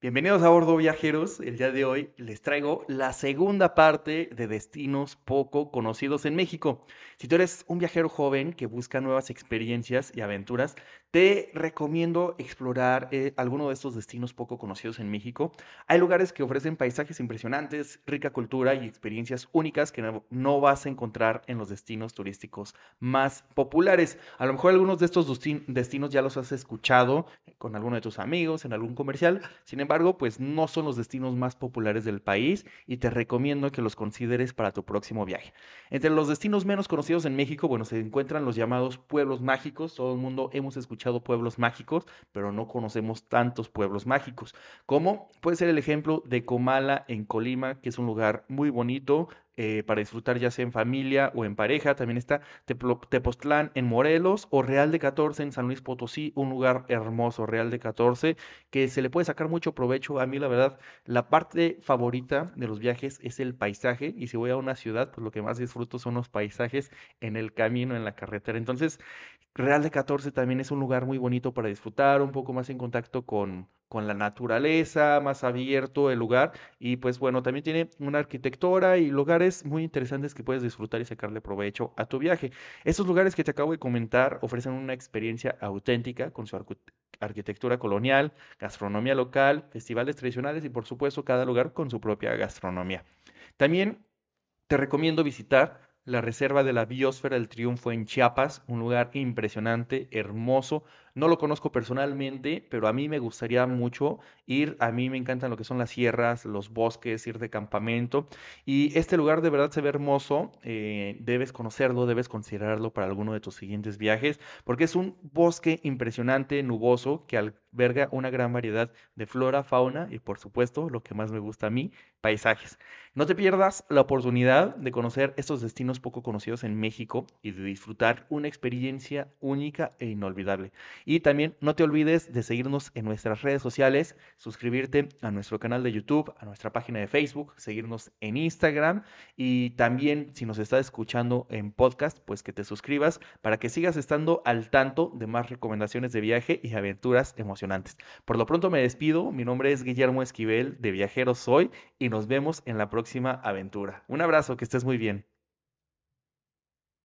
Bienvenidos a bordo viajeros. El día de hoy les traigo la segunda parte de destinos poco conocidos en México. Si tú eres un viajero joven que busca nuevas experiencias y aventuras, te recomiendo explorar eh, alguno de estos destinos poco conocidos en México. Hay lugares que ofrecen paisajes impresionantes, rica cultura y experiencias únicas que no, no vas a encontrar en los destinos turísticos más populares. A lo mejor algunos de estos destinos ya los has escuchado con alguno de tus amigos, en algún comercial. Sin embargo, pues no son los destinos más populares del país y te recomiendo que los consideres para tu próximo viaje. Entre los destinos menos conocidos en México, bueno, se encuentran los llamados pueblos mágicos. Todo el mundo hemos escuchado pueblos mágicos, pero no conocemos tantos pueblos mágicos. Como puede ser el ejemplo de Comala en Colima, que es un lugar muy bonito, eh, para disfrutar ya sea en familia o en pareja. También está Tepoztlán en Morelos o Real de 14 en San Luis Potosí, un lugar hermoso, Real de 14, que se le puede sacar mucho provecho. A mí la verdad, la parte favorita de los viajes es el paisaje y si voy a una ciudad, pues lo que más disfruto son los paisajes en el camino, en la carretera. Entonces, Real de 14 también es un lugar muy bonito para disfrutar, un poco más en contacto con, con la naturaleza, más abierto el lugar y pues bueno, también tiene una arquitectura y lugares muy interesantes que puedes disfrutar y sacarle provecho a tu viaje. Estos lugares que te acabo de comentar ofrecen una experiencia auténtica con su arquitectura colonial, gastronomía local, festivales tradicionales y por supuesto cada lugar con su propia gastronomía. También te recomiendo visitar la Reserva de la Biosfera del Triunfo en Chiapas, un lugar impresionante, hermoso. No lo conozco personalmente, pero a mí me gustaría mucho ir. A mí me encantan lo que son las sierras, los bosques, ir de campamento. Y este lugar de verdad se ve hermoso. Eh, debes conocerlo, debes considerarlo para alguno de tus siguientes viajes, porque es un bosque impresionante, nuboso, que alberga una gran variedad de flora, fauna y por supuesto, lo que más me gusta a mí, paisajes. No te pierdas la oportunidad de conocer estos destinos poco conocidos en México y de disfrutar una experiencia única e inolvidable. Y también no te olvides de seguirnos en nuestras redes sociales, suscribirte a nuestro canal de YouTube, a nuestra página de Facebook, seguirnos en Instagram y también si nos estás escuchando en podcast, pues que te suscribas para que sigas estando al tanto de más recomendaciones de viaje y aventuras emocionantes. Por lo pronto me despido, mi nombre es Guillermo Esquivel de Viajeros Soy y nos vemos en la aventura. Un abrazo, que estés muy bien.